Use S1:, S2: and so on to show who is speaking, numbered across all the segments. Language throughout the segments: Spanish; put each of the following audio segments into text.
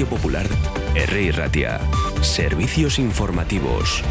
S1: Radio Popular, R. Ratia. Servicios informativos.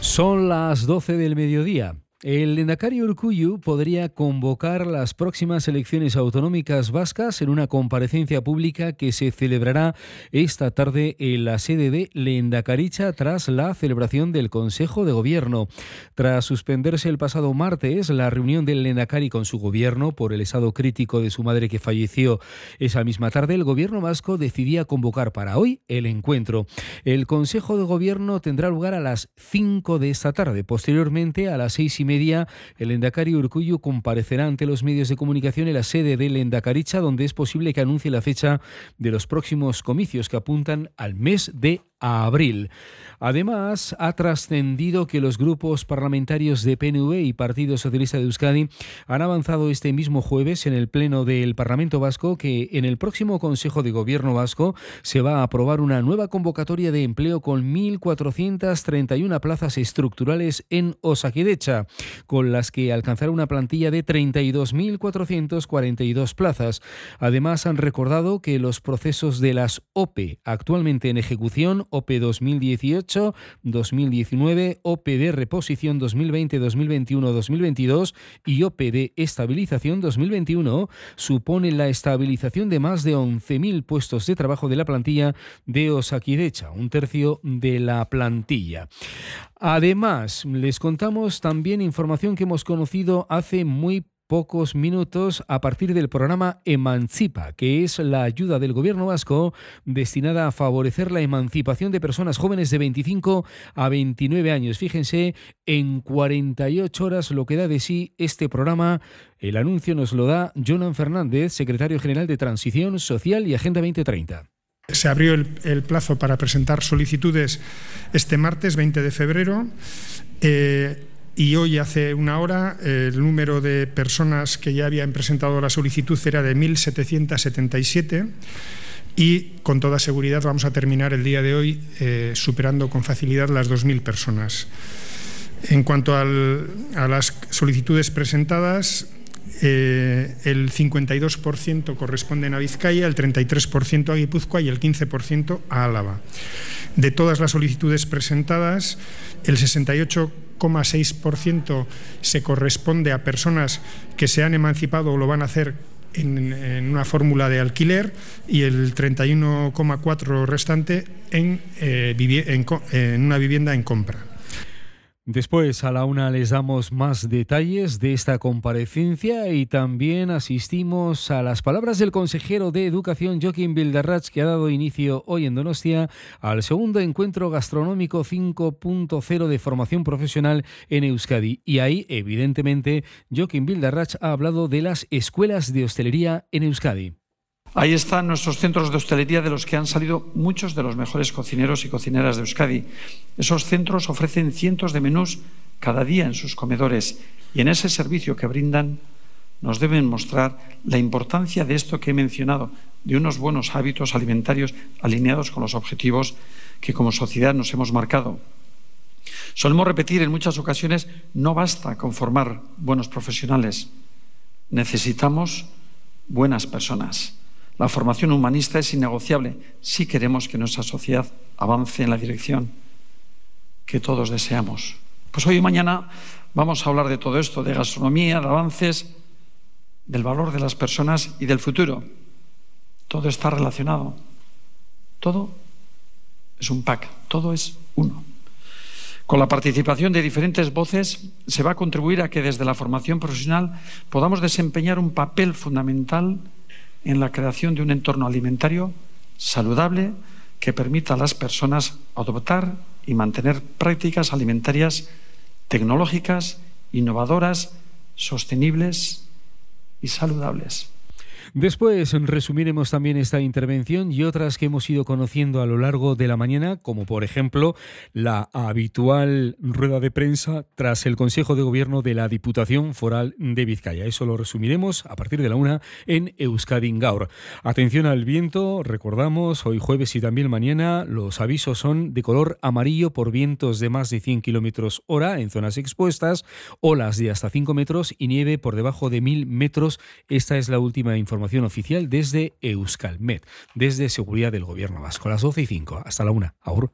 S2: Son las 12 del mediodía. El Lendakari Urcuyu podría convocar las próximas elecciones autonómicas vascas en una comparecencia pública que se celebrará esta tarde en la sede de Lendakaricha tras la celebración del Consejo de Gobierno. Tras suspenderse el pasado martes la reunión del Lendakari con su gobierno por el estado crítico de su madre que falleció esa misma tarde, el gobierno vasco decidía convocar para hoy el encuentro. El Consejo de Gobierno tendrá lugar a las 5 de esta tarde. Posteriormente, a las seis y media el Endacari Urcuyu comparecerá ante los medios de comunicación en la sede del Endacaricha, donde es posible que anuncie la fecha de los próximos comicios que apuntan al mes de abril. Además, ha trascendido que los grupos parlamentarios de PNV y Partido Socialista de Euskadi han avanzado este mismo jueves en el Pleno del Parlamento Vasco que en el próximo Consejo de Gobierno Vasco se va a aprobar una nueva convocatoria de empleo con 1.431 plazas estructurales en Osakidecha, con las que alcanzará una plantilla de 32.442 plazas. Además, han recordado que los procesos de las OPE actualmente en ejecución OPE 2018, 2019, OPE de reposición 2020, 2021, 2022 y OPE de estabilización 2021 supone la estabilización de más de 11.000 puestos de trabajo de la plantilla de Osakidecha, un tercio de la plantilla. Además, les contamos también información que hemos conocido hace muy pocos minutos a partir del programa Emancipa, que es la ayuda del gobierno vasco destinada a favorecer la emancipación de personas jóvenes de 25 a 29 años. Fíjense, en 48 horas lo que da de sí este programa. El anuncio nos lo da Jonan Fernández, secretario general de Transición Social y Agenda 2030.
S3: Se abrió el, plazo para presentar solicitudes este martes 20 de febrero. Eh, y hoy, hace una hora, el número de personas que ya habían presentado la solicitud era de 1.777 y con toda seguridad vamos a terminar el día de hoy eh, superando con facilidad las 2.000 personas. En cuanto a las solicitudes presentadas, eh, el 52% corresponden a Vizcaya, el 33% a Guipúzcoa y el 15% a Álava. De todas las solicitudes presentadas, el 68,6% se corresponde a personas que se han emancipado o lo van a hacer en, una fórmula de alquiler y el 31,4% restante eh, en una vivienda en compra.
S2: Después a la una les damos más detalles de esta comparecencia y también asistimos a las palabras del consejero de Educación Joaquín Bildarratz que ha dado inicio hoy en Donostia al segundo encuentro gastronómico 5.0 de formación profesional en Euskadi. Y ahí, evidentemente, Joaquín Bildarratz ha hablado de las escuelas de hostelería en Euskadi.
S4: Ahí están nuestros centros de hostelería de los que han salido muchos de los mejores cocineros y cocineras de Euskadi. Esos centros ofrecen cientos de menús cada día en sus comedores y en ese servicio que brindan nos deben mostrar la importancia de esto que he mencionado, de unos buenos hábitos alimentarios alineados con los objetivos que como sociedad nos hemos marcado. Solemos repetir en muchas ocasiones, no basta con formar buenos profesionales, necesitamos buenas personas. La formación humanista es innegociable si queremos que nuestra sociedad avance en la dirección que todos deseamos. Pues hoy y mañana vamos a hablar de todo esto, de gastronomía, de avances, del valor de las personas y del futuro. Todo está relacionado. Todo es un pack, todo es uno. Con la participación de diferentes voces se va a contribuir a que desde la formación profesional podamos desempeñar un papel fundamental en la creación de un entorno alimentario saludable que permita a las personas adoptar y mantener prácticas alimentarias tecnológicas, innovadoras, sostenibles y saludables.
S2: Después resumiremos también esta intervención y otras que hemos ido conociendo a lo largo de la mañana, como por ejemplo la habitual rueda de prensa tras el Consejo de Gobierno de la Diputación Foral de Vizcaya. Eso lo resumiremos a partir de la una en Euskadi Gaur. Atención al viento, recordamos, hoy jueves y también mañana los avisos son de color amarillo por vientos de más de 100 kilómetros hora en zonas expuestas, olas de hasta 5 metros y nieve por debajo de 1000 metros. Esta es la última información información oficial desde Euskalmet, desde Seguridad del Gobierno Vasco. A las 12 y 5. Hasta la una. Ahora.